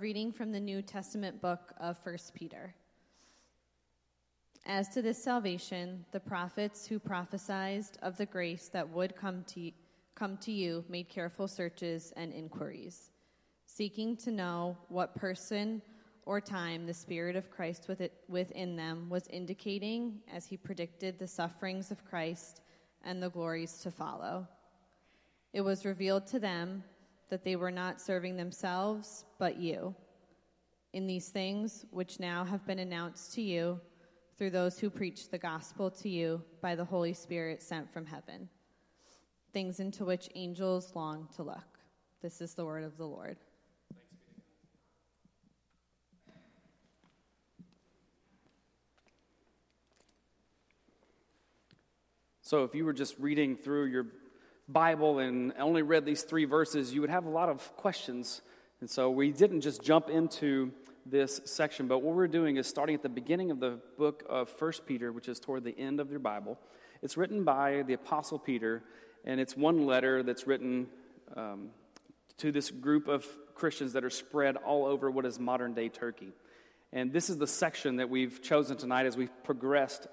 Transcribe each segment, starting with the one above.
Reading from the New Testament book of 1 Peter. As to this salvation, the prophets who prophesied of the grace that would come to, come to you made careful searches and inquiries, seeking to know what person or time the Spirit of Christ within them was indicating as he predicted the sufferings of Christ and the glories to follow. It was revealed to them that they were not serving themselves, but you. In these things, which now have been announced to you through those who preach the gospel to you by the Holy Spirit sent from heaven, things into which angels long to look. This is the word of the Lord. So, if you were just reading through your Bible and only read these three verses, you would have a lot of questions. And so we didn't just jump into this section, but what we're doing is starting at the beginning of the book of First Peter, which is toward the end of your Bible. It's written by the Apostle Peter, and it's one letter that's written um, to this group of Christians that are spread all over what is modern day Turkey. And this is the section that we've chosen tonight as we've progressed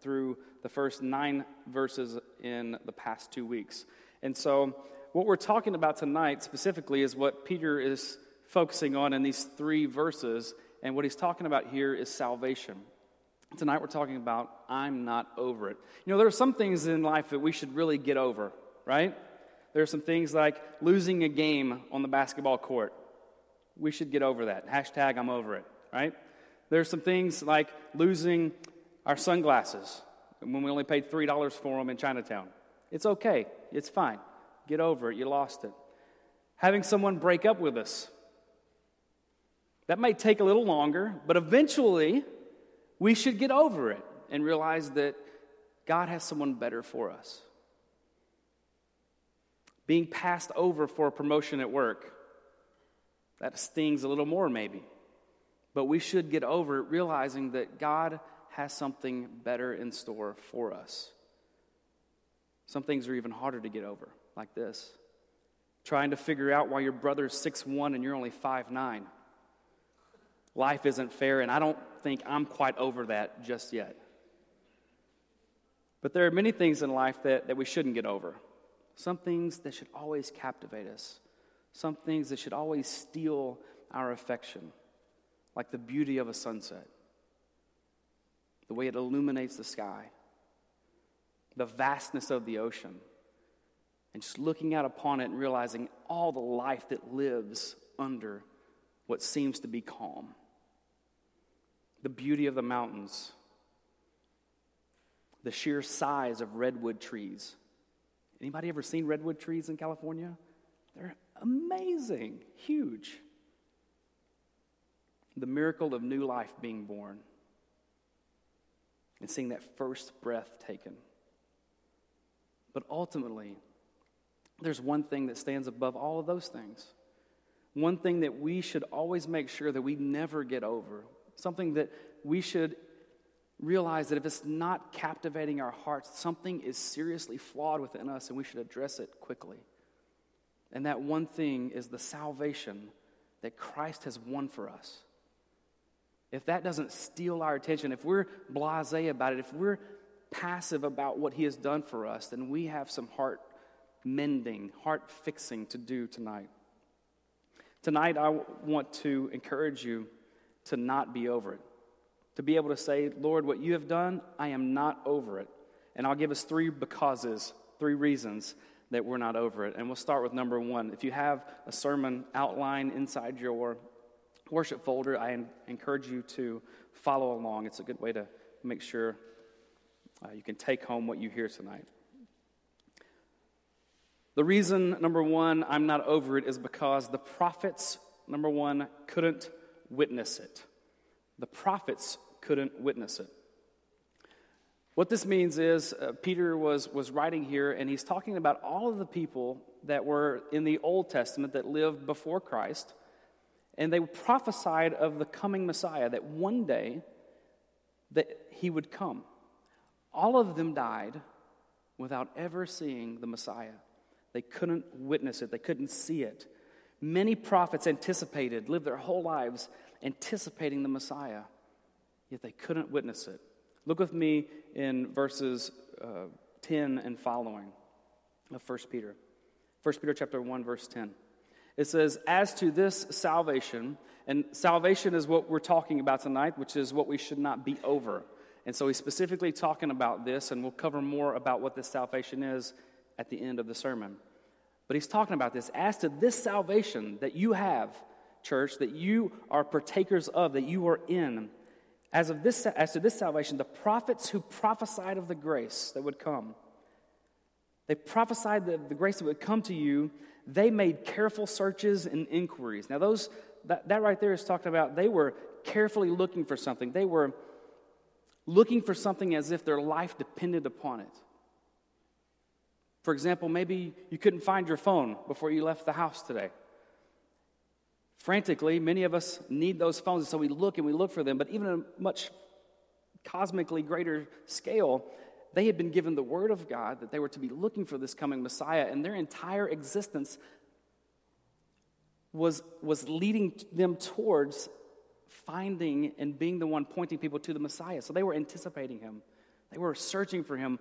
through the first nine verses in the past two weeks. And so, what we're talking about tonight specifically is what Peter is focusing on in these three verses. And what he's talking about here is salvation. Tonight, we're talking about I'm not over it. You know, there are some things in life that we should really get over, right? There are some things like losing a game on the basketball court. We should get over that. Hashtag I'm over it, right? There are some things like losing our sunglasses when we only paid $3 for them in Chinatown. It's okay, it's fine. Get over it, you lost it. Having someone break up with us. That may take a little longer, but eventually we should get over it and realize that God has someone better for us. Being passed over for a promotion at work, that stings a little more maybe. But we should get over it realizing that God has something better in store for us. Some things are even harder to get over, like this trying to figure out why your brother's six one and you're only five nine. Life isn't fair, and I don't think I'm quite over that just yet. But there are many things in life that, that we shouldn't get over. Some things that should always captivate us. Some things that should always steal our affection, like the beauty of a sunset the way it illuminates the sky, the vastness of the ocean, and just looking out upon it and realizing all the life that lives under what seems to be calm. The beauty of the mountains, the sheer size of redwood trees. Anybody ever seen redwood trees in California? They're amazing, huge. The miracle of new life being born and seeing that first breath taken. But ultimately, there's one thing that stands above all of those things. One thing that we should always make sure that we never get over. Something that we should realize that if it's not captivating our hearts, something is seriously flawed within us and we should address it quickly. And that one thing is the salvation that Christ has won for us if that doesn't steal our attention, if we're blase about it, if we're passive about what He has done for us, then we have some heart mending, heart fixing to do tonight. Tonight, I want to encourage you to not be over it. To be able to say, Lord, what you have done, I am not over it. And I'll give us three becauses, three reasons that we're not over it. And we'll start with number one. If you have a sermon outline inside your worship folder, I encourage you to follow along. It's a good way to make sure uh, you can take home what you hear tonight. The reason, number one, I'm not over it is because the prophets, number one, couldn't witness it. The prophets couldn't witness it. What this means is uh, Peter was, was writing here, and he's talking about all of the people that were in the Old Testament that lived before Christ, and they prophesied of the coming Messiah, that one day that he would come. All of them died without ever seeing the Messiah. They couldn't witness it, they couldn't see it. Many prophets anticipated, lived their whole lives anticipating the Messiah, yet they couldn't witness it. Look with me in verses uh, 10 and following of 1 Peter. 1 Peter chapter 1 verse 10. It says, "As to this salvation, and salvation is what we're talking about tonight, which is what we should not be over. And so he's specifically talking about this, and we'll cover more about what this salvation is at the end of the sermon. But he's talking about this as to this salvation that you have, church, that you are partakers of, that you are in. As, of this, as to this salvation, the prophets who prophesied of the grace that would come, they prophesied the, the grace that would come to you. They made careful searches and inquiries. Now, those that, that right there is talking about they were carefully looking for something. They were looking for something as if their life depended upon it. For example, maybe you couldn't find your phone before you left the house today. Frantically, many of us need those phones, so we look and we look for them. But even a much cosmically greater scale, they had been given the word of God that they were to be looking for this coming Messiah, and their entire existence was, was leading them towards finding and being the one pointing people to the Messiah. So they were anticipating him, they were searching for him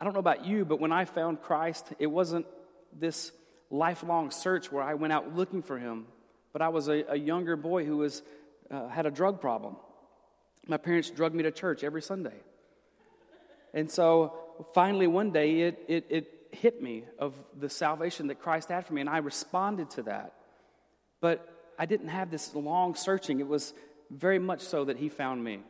I don't know about you, but when I found Christ, it wasn't this lifelong search where I went out looking for him, but I was a, a younger boy who was, uh, had a drug problem. My parents drugged me to church every Sunday. And so finally, one day, it, it, it hit me of the salvation that Christ had for me, and I responded to that. But I didn't have this long searching. It was very much so that He found me.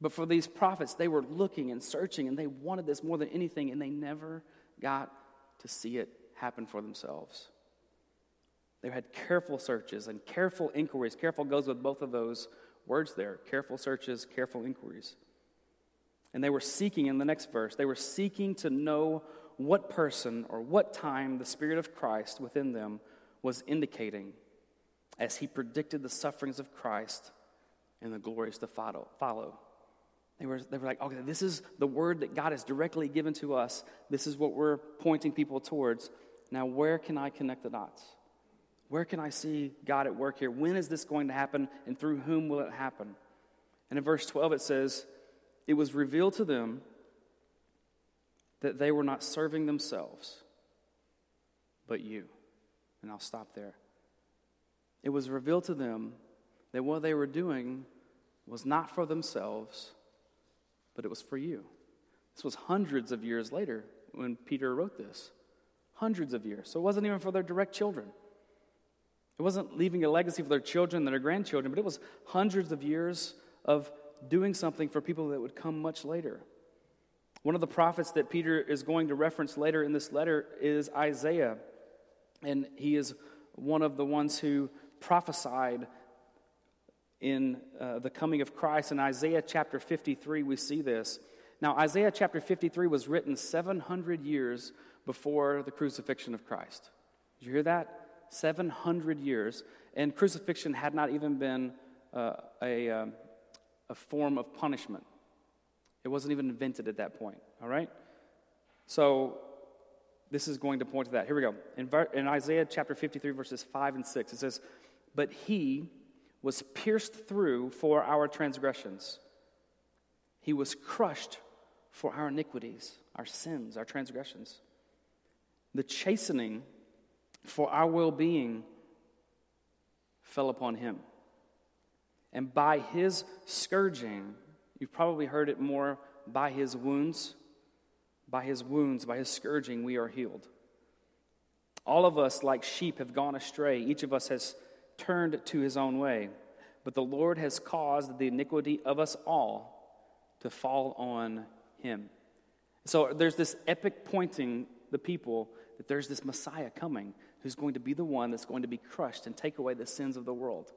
But for these prophets, they were looking and searching, and they wanted this more than anything, and they never got to see it happen for themselves. They had careful searches and careful inquiries. Careful goes with both of those words there careful searches, careful inquiries. And they were seeking in the next verse, they were seeking to know what person or what time the Spirit of Christ within them was indicating as he predicted the sufferings of Christ and the glories to follow. They were, they were like, okay, this is the word that God has directly given to us. This is what we're pointing people towards. Now, where can I connect the dots? Where can I see God at work here? When is this going to happen, and through whom will it happen? And in verse 12, it says, It was revealed to them that they were not serving themselves, but you. And I'll stop there. It was revealed to them that what they were doing was not for themselves but it was for you. This was hundreds of years later when Peter wrote this. Hundreds of years. So it wasn't even for their direct children. It wasn't leaving a legacy for their children and their grandchildren, but it was hundreds of years of doing something for people that would come much later. One of the prophets that Peter is going to reference later in this letter is Isaiah. And he is one of the ones who prophesied in uh, the coming of Christ. In Isaiah chapter 53, we see this. Now, Isaiah chapter 53 was written 700 years before the crucifixion of Christ. Did you hear that? 700 years. And crucifixion had not even been uh, a, um, a form of punishment, it wasn't even invented at that point, all right? So, this is going to point to that. Here we go. In, in Isaiah chapter 53, verses 5 and 6, it says, But he, was pierced through for our transgressions. He was crushed for our iniquities, our sins, our transgressions. The chastening for our well being fell upon him. And by his scourging, you've probably heard it more by his wounds, by his wounds, by his scourging, we are healed. All of us, like sheep, have gone astray. Each of us has turned to his own way. But the Lord has caused the iniquity of us all to fall on him. So there's this epic pointing the people that there's this Messiah coming who's going to be the one that's going to be crushed and take away the sins of the world.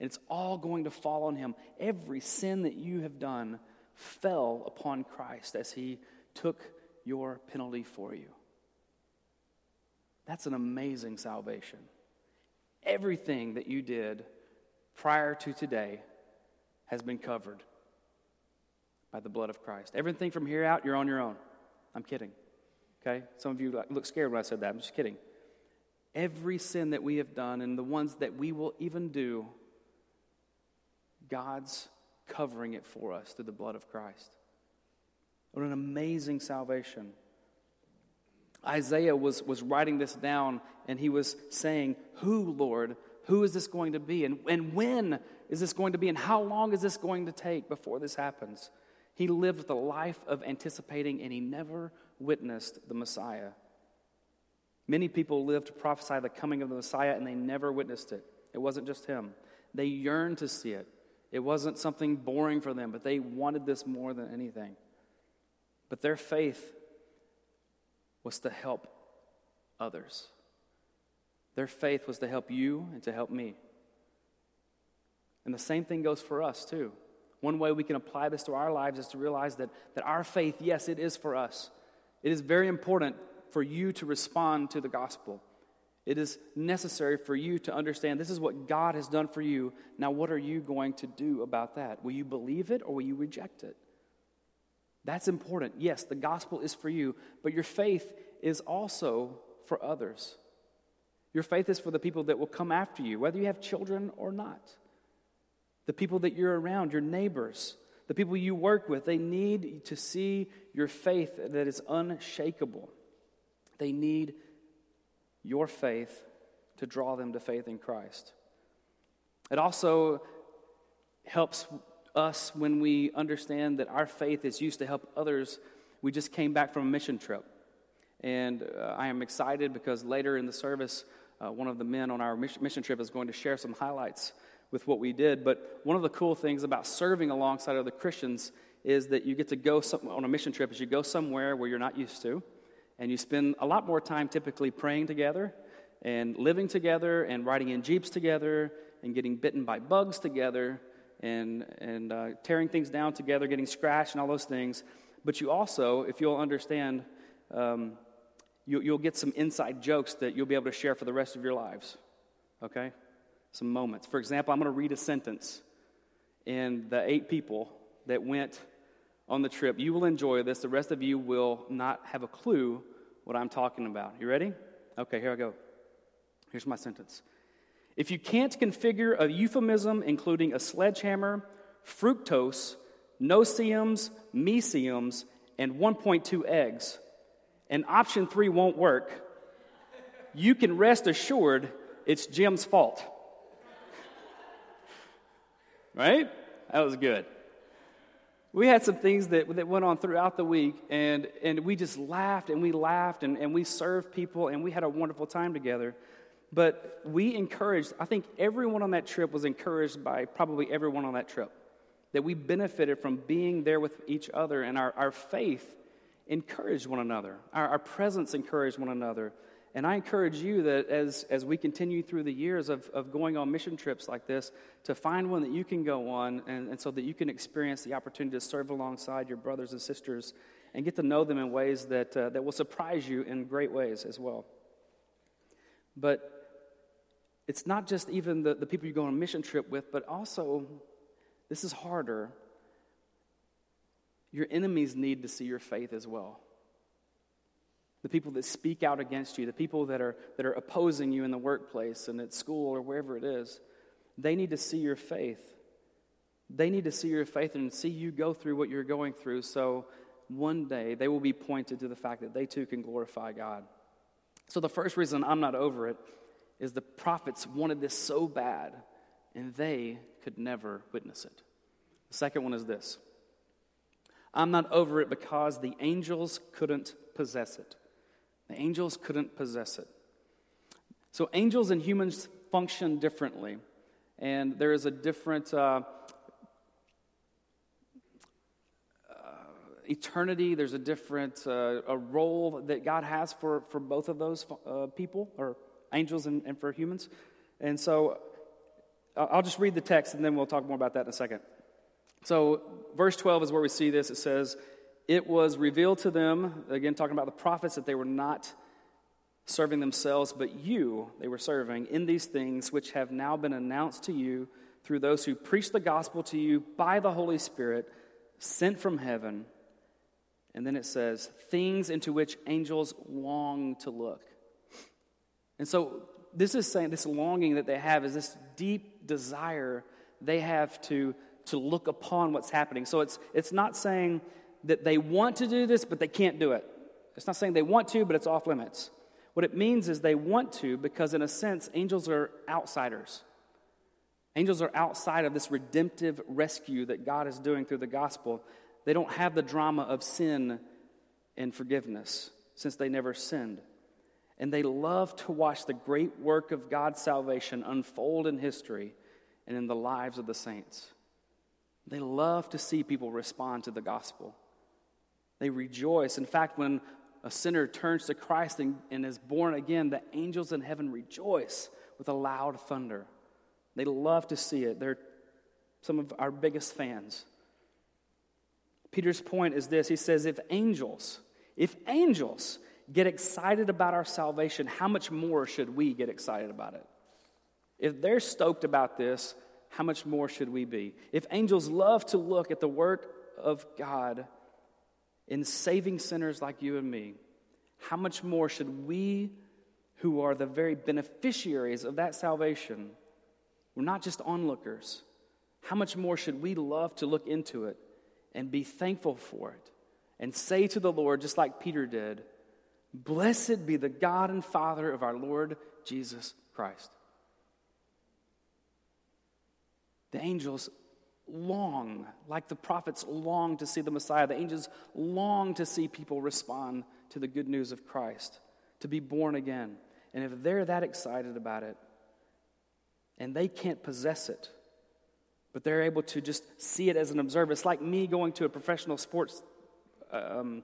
And it's all going to fall on him. Every sin that you have done fell upon Christ as he took your penalty for you. That's an amazing salvation. Everything that you did prior to today has been covered by the blood of Christ. Everything from here out, you're on your own. I'm kidding. Okay? Some of you look scared when I said that. I'm just kidding. Every sin that we have done and the ones that we will even do, God's covering it for us through the blood of Christ. What an amazing salvation. Isaiah was, was writing this down and he was saying, Who, Lord? Who is this going to be? And, and when is this going to be? And how long is this going to take before this happens? He lived the life of anticipating and he never witnessed the Messiah. Many people lived to prophesy the coming of the Messiah and they never witnessed it. It wasn't just him. They yearned to see it. It wasn't something boring for them, but they wanted this more than anything. But their faith was to help others. Their faith was to help you and to help me. And the same thing goes for us, too. One way we can apply this to our lives is to realize that, that our faith, yes, it is for us. It is very important for you to respond to the gospel. It is necessary for you to understand this is what God has done for you. Now, what are you going to do about that? Will you believe it or will you reject it? That's important. Yes, the gospel is for you, but your faith is also for others. Your faith is for the people that will come after you, whether you have children or not. The people that you're around, your neighbors, the people you work with, they need to see your faith that is unshakable. They need your faith to draw them to faith in Christ. It also helps us when we understand that our faith is used to help others. We just came back from a mission trip. And uh, I am excited because later in the service, uh, one of the men on our mission trip is going to share some highlights with what we did. But one of the cool things about serving alongside other Christians is that you get to go some, on a mission trip is you go somewhere where you're not used to, and you spend a lot more time typically praying together and living together and riding in jeeps together and getting bitten by bugs together and, and uh, tearing things down together, getting scratched, and all those things. But you also, if you'll understand, um, you, you'll get some inside jokes that you'll be able to share for the rest of your lives. Okay? Some moments. For example, I'm going to read a sentence, and the eight people that went on the trip, you will enjoy this. The rest of you will not have a clue what I'm talking about. You ready? Okay, here I go. Here's my sentence. If you can't configure a euphemism including a sledgehammer, fructose, no-see-ums, and 1.2 eggs, and option three won't work, you can rest assured it's Jim's fault. right? That was good. We had some things that, that went on throughout the week, and, and we just laughed and we laughed and, and we served people, and we had a wonderful time together. But we encouraged, I think everyone on that trip was encouraged by probably everyone on that trip. That we benefited from being there with each other, and our, our faith encouraged one another. Our, our presence encouraged one another. And I encourage you that as, as we continue through the years of, of going on mission trips like this, to find one that you can go on and, and so that you can experience the opportunity to serve alongside your brothers and sisters and get to know them in ways that, uh, that will surprise you in great ways as well. But it's not just even the, the people you go on a mission trip with, but also, this is harder. Your enemies need to see your faith as well. The people that speak out against you, the people that are, that are opposing you in the workplace and at school or wherever it is, they need to see your faith. They need to see your faith and see you go through what you're going through so one day they will be pointed to the fact that they too can glorify God. So, the first reason I'm not over it is the prophets wanted this so bad, and they could never witness it. The second one is this I'm not over it because the angels couldn't possess it. The angels couldn't possess it. So, angels and humans function differently, and there is a different. Uh, uh, eternity. There's a different uh, a role that God has for, for both of those uh, people, or angels and, and for humans. And so I'll just read the text and then we'll talk more about that in a second. So, verse 12 is where we see this. It says, It was revealed to them, again, talking about the prophets, that they were not serving themselves, but you they were serving in these things which have now been announced to you through those who preach the gospel to you by the Holy Spirit sent from heaven. And then it says, things into which angels long to look. And so, this is saying this longing that they have is this deep desire they have to, to look upon what's happening. So, it's, it's not saying that they want to do this, but they can't do it. It's not saying they want to, but it's off limits. What it means is they want to because, in a sense, angels are outsiders. Angels are outside of this redemptive rescue that God is doing through the gospel. They don't have the drama of sin and forgiveness since they never sinned. And they love to watch the great work of God's salvation unfold in history and in the lives of the saints. They love to see people respond to the gospel. They rejoice. In fact, when a sinner turns to Christ and, and is born again, the angels in heaven rejoice with a loud thunder. They love to see it. They're some of our biggest fans. Peter's point is this he says, if angels, if angels get excited about our salvation, how much more should we get excited about it? If they're stoked about this, how much more should we be? If angels love to look at the work of God in saving sinners like you and me, how much more should we, who are the very beneficiaries of that salvation, we're not just onlookers, how much more should we love to look into it and be thankful for it and say to the Lord, just like Peter did, Blessed be the God and Father of our Lord Jesus Christ. The angels long, like the prophets long to see the Messiah. The angels long to see people respond to the good news of Christ, to be born again. And if they're that excited about it, and they can't possess it, but they're able to just see it as an observer, it's like me going to a professional sports um,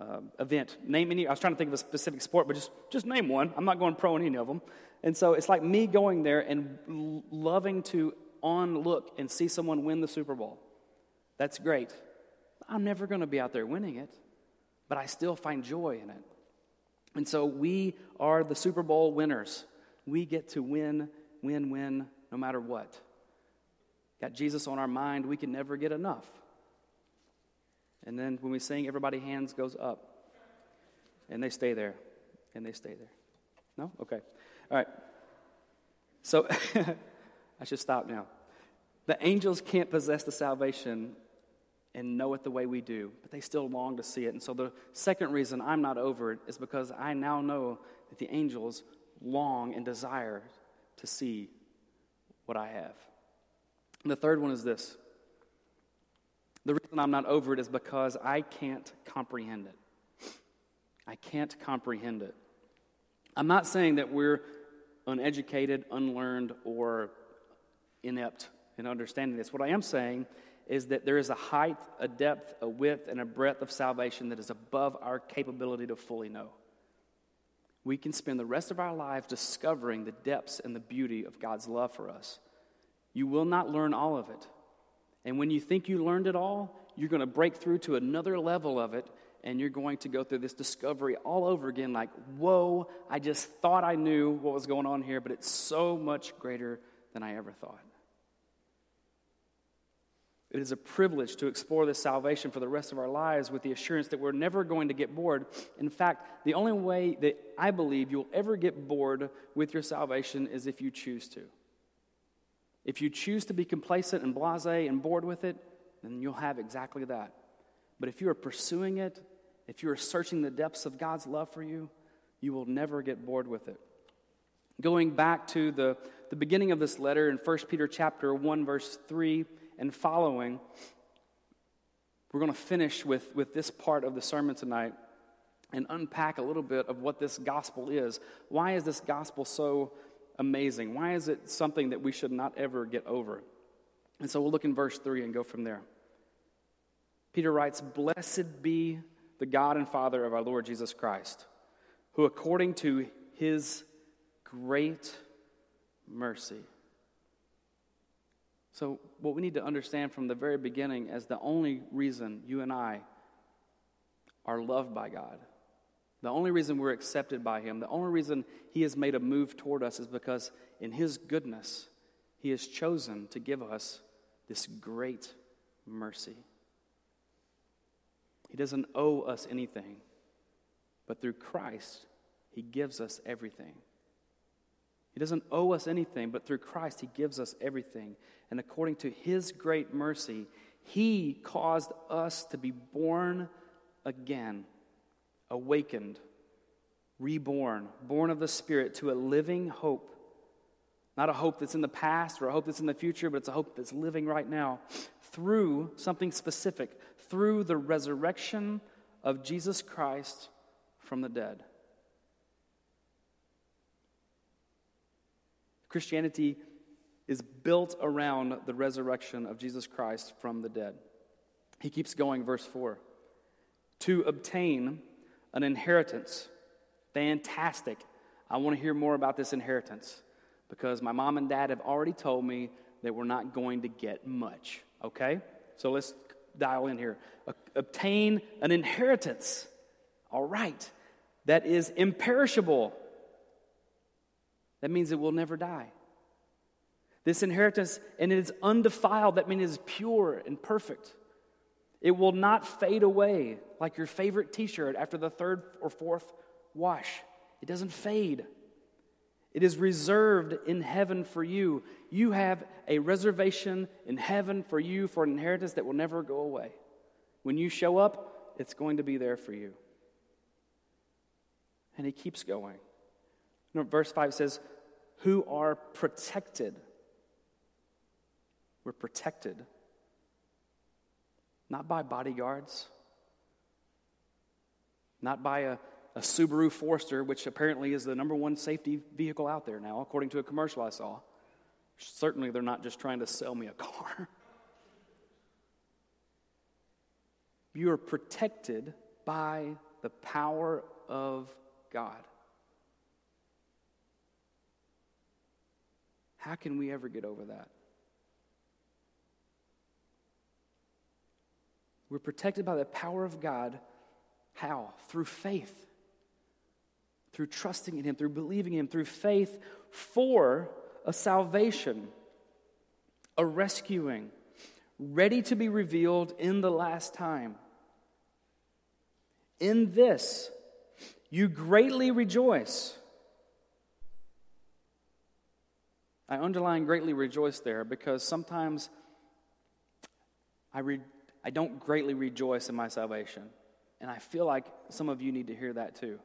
uh, event. Name any, I was trying to think of a specific sport, but just, just name one. I'm not going pro in any of them. And so it's like me going there and loving to on look and see someone win the Super Bowl. That's great. I'm never going to be out there winning it, but I still find joy in it. And so we are the Super Bowl winners. We get to win, win, win, no matter what. Got Jesus on our mind, we can never get enough. And then when we sing, everybody hands goes up. And they stay there. And they stay there. No? Okay. All right. So I should stop now. The angels can't possess the salvation and know it the way we do, but they still long to see it. And so the second reason I'm not over it is because I now know that the angels long and desire to see what I have. And the third one is this the reason I'm not over it is because I can't comprehend it. I can't comprehend it. I'm not saying that we're uneducated, unlearned, or inept in understanding this. What I am saying is that there is a height, a depth, a width, and a breadth of salvation that is above our capability to fully know. We can spend the rest of our lives discovering the depths and the beauty of God's love for us. You will not learn all of it. And when you think you learned it all, you're going to break through to another level of it, and you're going to go through this discovery all over again like, whoa, I just thought I knew what was going on here, but it's so much greater than I ever thought. It is a privilege to explore this salvation for the rest of our lives with the assurance that we're never going to get bored. In fact, the only way that I believe you'll ever get bored with your salvation is if you choose to. If you choose to be complacent and blase and bored with it, then you'll have exactly that. But if you are pursuing it, if you are searching the depths of God's love for you, you will never get bored with it. Going back to the, the beginning of this letter in 1 Peter chapter 1, verse 3 and following, we're going to finish with, with this part of the sermon tonight and unpack a little bit of what this gospel is. Why is this gospel so amazing? Why is it something that we should not ever get over? And so we'll look in verse 3 and go from there. Peter writes, Blessed be the God and Father of our Lord Jesus Christ, who according to his great mercy. So, what we need to understand from the very beginning is the only reason you and I are loved by God, the only reason we're accepted by Him, the only reason He has made a move toward us is because in His goodness, He has chosen to give us this great mercy. He doesn't owe us anything, but through Christ, He gives us everything. He doesn't owe us anything, but through Christ, He gives us everything. And according to His great mercy, He caused us to be born again, awakened, reborn, born of the Spirit to a living hope. Not a hope that's in the past or a hope that's in the future, but it's a hope that's living right now through something specific, through the resurrection of Jesus Christ from the dead. Christianity is built around the resurrection of Jesus Christ from the dead. He keeps going, verse 4 to obtain an inheritance. Fantastic. I want to hear more about this inheritance because my mom and dad have already told me that we're not going to get much. Okay? So let's dial in here. Obtain an inheritance. All right. That is imperishable. That means it will never die. This inheritance, and it is undefiled. That means it is pure and perfect. It will not fade away like your favorite t shirt after the third or fourth wash. It doesn't fade. It is reserved in heaven for you. You have a reservation in heaven for you for an inheritance that will never go away. When you show up, it's going to be there for you. And he keeps going. Verse 5 says, Who are protected. We're protected. Not by bodyguards, not by a a Subaru Forester, which apparently is the number one safety vehicle out there now, according to a commercial I saw. Certainly, they're not just trying to sell me a car. You are protected by the power of God. How can we ever get over that? We're protected by the power of God. How? Through faith through trusting in Him, through believing in Him, through faith for a salvation, a rescuing, ready to be revealed in the last time. In this, you greatly rejoice. I underline greatly rejoice there because sometimes I, re- I don't greatly rejoice in my salvation. And I feel like some of you need to hear that too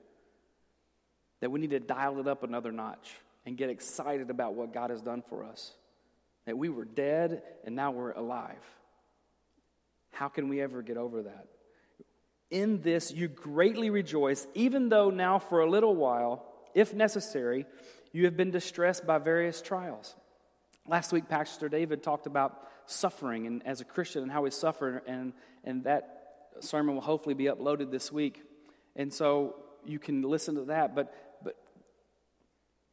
that we need to dial it up another notch and get excited about what God has done for us. That we were dead and now we're alive. How can we ever get over that? In this you greatly rejoice, even though now for a little while, if necessary, you have been distressed by various trials. Last week, Pastor David talked about suffering and as a Christian and how we suffer, and, and that sermon will hopefully be uploaded this week. And so you can listen to that. But but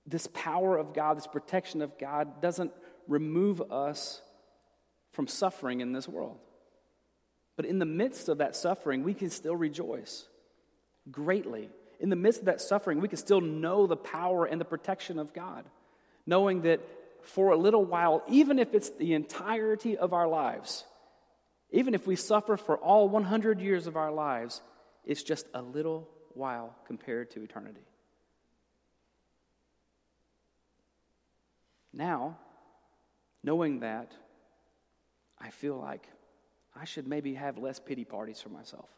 this power of God, this protection of God, doesn't remove us from suffering in this world. But in the midst of that suffering, we can still rejoice greatly. In the midst of that suffering, we can still know the power and the protection of God, knowing that for a little while, even if it's the entirety of our lives, even if we suffer for all 100 years of our lives, it's just a little while compared to eternity. Now, knowing that, I feel like I should maybe have less pity parties for myself.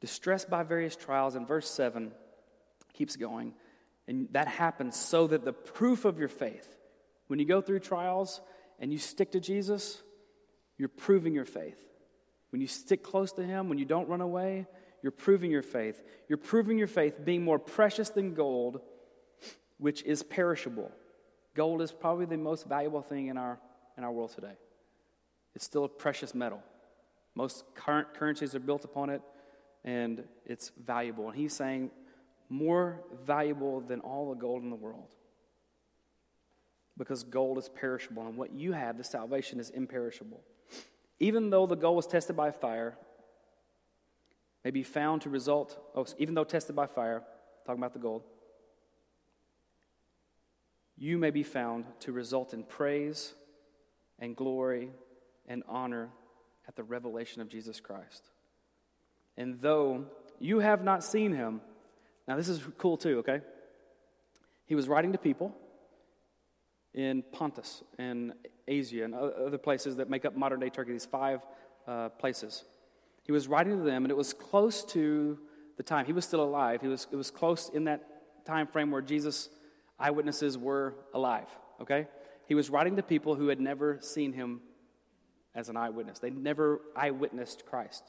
Distressed by various trials, in verse 7 keeps going, and that happens so that the proof of your faith, when you go through trials and you stick to Jesus, you're proving your faith. When you stick close to Him, when you don't run away, you're proving your faith. You're proving your faith being more precious than gold, which is perishable. Gold is probably the most valuable thing in our, in our world today. It's still a precious metal. Most current currencies are built upon it, and it's valuable. And he's saying, more valuable than all the gold in the world. Because gold is perishable, and what you have, the salvation, is imperishable. Even though the gold was tested by fire, may be found to result, oh, even though tested by fire, talking about the gold, you may be found to result in praise and glory and honor at the revelation of Jesus Christ. And though you have not seen him, now this is cool too, okay? He was writing to people in Pontus and Asia and other places that make up modern day Turkey, these five uh, places. He was writing to them, and it was close to the time. He was still alive. He was, it was close in that time frame where Jesus' eyewitnesses were alive, okay? He was writing to people who had never seen him as an eyewitness. They'd never eyewitnessed Christ.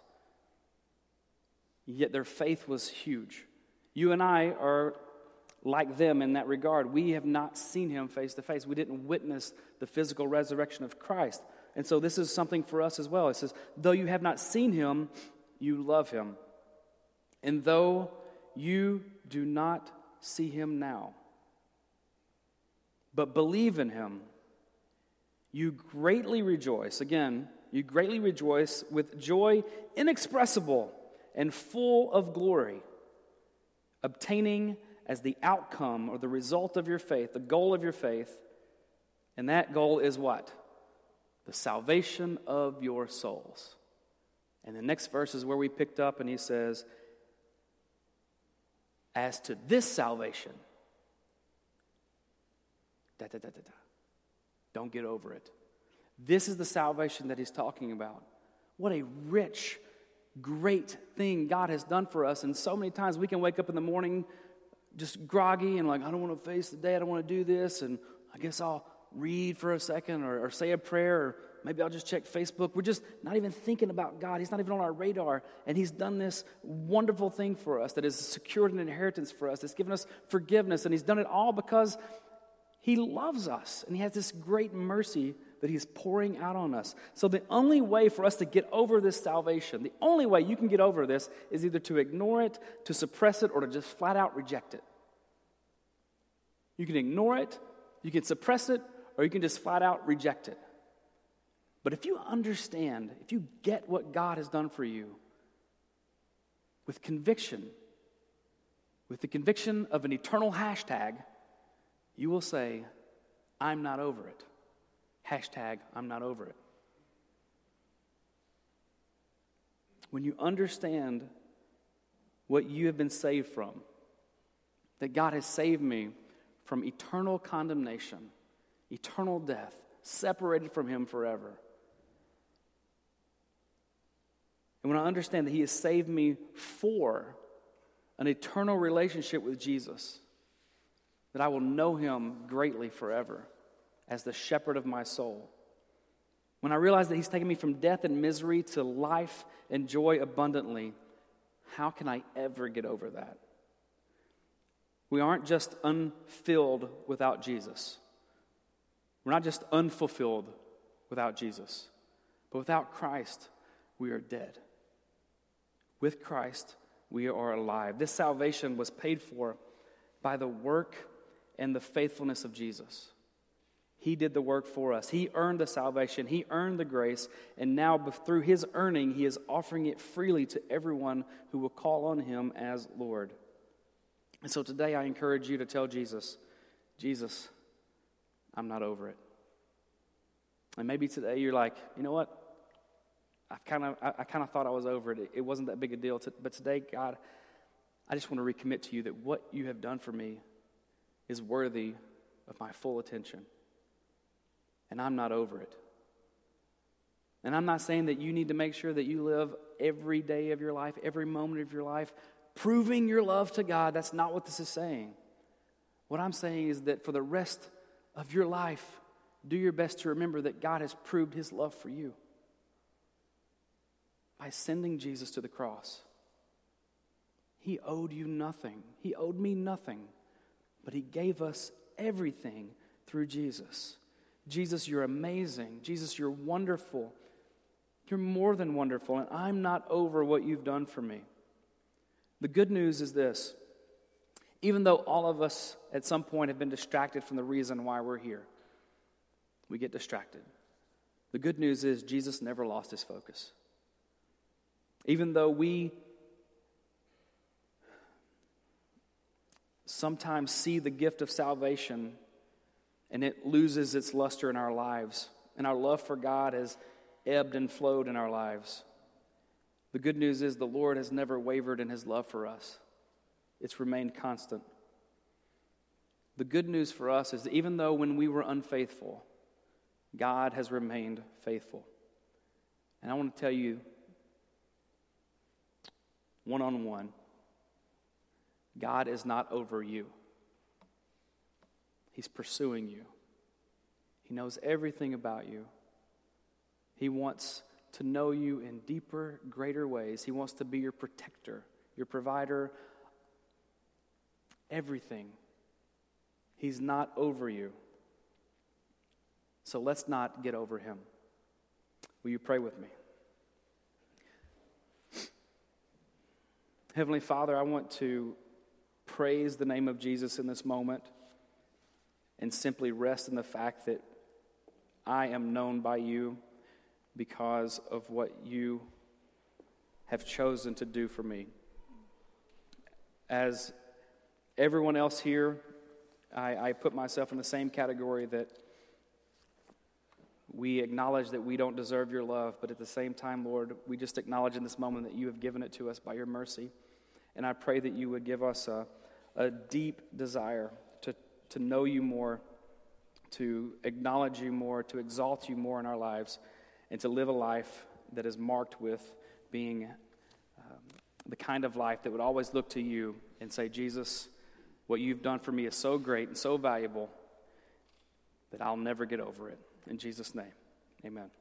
Yet their faith was huge. You and I are like them in that regard. We have not seen him face to face. We didn't witness the physical resurrection of Christ. And so this is something for us as well. It says, though you have not seen him, you love him. And though you do not see him now, but believe in him, you greatly rejoice. Again, you greatly rejoice with joy inexpressible and full of glory, obtaining as the outcome or the result of your faith, the goal of your faith. And that goal is what? The salvation of your souls. And the next verse is where we picked up, and he says, As to this salvation, da da da. Don't get over it. This is the salvation that he's talking about. What a rich, great thing God has done for us. And so many times we can wake up in the morning just groggy and like, I don't want to face the day, I don't want to do this, and I guess I'll read for a second or, or say a prayer, or maybe I'll just check Facebook. We're just not even thinking about God. He's not even on our radar. And He's done this wonderful thing for us that has secured an inheritance for us, that's given us forgiveness, and He's done it all because He loves us and He has this great mercy that He's pouring out on us. So, the only way for us to get over this salvation, the only way you can get over this is either to ignore it, to suppress it, or to just flat out reject it. You can ignore it, you can suppress it, or you can just flat out reject it. But if you understand, if you get what God has done for you with conviction, with the conviction of an eternal hashtag, you will say, I'm not over it. Hashtag, I'm not over it. When you understand what you have been saved from, that God has saved me from eternal condemnation, eternal death, separated from Him forever. And when I understand that He has saved me for an eternal relationship with Jesus, that I will know Him greatly forever as the shepherd of my soul. When I realize that He's taken me from death and misery to life and joy abundantly, how can I ever get over that? We aren't just unfilled without Jesus. We're not just unfulfilled without Jesus. But without Christ, we are dead. With Christ, we are alive. This salvation was paid for by the work and the faithfulness of Jesus. He did the work for us. He earned the salvation. He earned the grace. And now, through His earning, He is offering it freely to everyone who will call on Him as Lord. And so today, I encourage you to tell Jesus, Jesus, I'm not over it. And maybe today you're like, you know what? I kind of I, I kind of thought I was over it. it. It wasn't that big a deal. But today, God, I just want to recommit to you that what you have done for me is worthy of my full attention and I'm not over it. And I'm not saying that you need to make sure that you live every day of your life, every moment of your life, proving your love to God. That's not what this is saying. What I'm saying is that for the rest of your life, do your best to remember that God has proved his love for you by sending Jesus to the cross. He owed you nothing, He owed me nothing, but He gave us everything through Jesus. Jesus, you're amazing. Jesus, you're wonderful. You're more than wonderful, and I'm not over what you've done for me. The good news is this even though all of us at some point have been distracted from the reason why we're here, we get distracted. The good news is Jesus never lost his focus. Even though we sometimes see the gift of salvation and it loses its luster in our lives, and our love for God has ebbed and flowed in our lives. The good news is the Lord has never wavered in his love for us, it's remained constant. The good news for us is that even though when we were unfaithful, God has remained faithful. And I want to tell you one on one God is not over you, He's pursuing you. He knows everything about you. He wants to know you in deeper, greater ways. He wants to be your protector, your provider, everything. He's not over you. So let's not get over him. Will you pray with me? Heavenly Father, I want to praise the name of Jesus in this moment and simply rest in the fact that I am known by you because of what you have chosen to do for me. As everyone else here, I, I put myself in the same category that we acknowledge that we don't deserve your love, but at the same time, Lord, we just acknowledge in this moment that you have given it to us by your mercy. And I pray that you would give us a, a deep desire to know you more, to acknowledge you more, to exalt you more in our lives, and to live a life that is marked with being um, the kind of life that would always look to you and say, Jesus, what you've done for me is so great and so valuable that I'll never get over it. In Jesus' name, amen.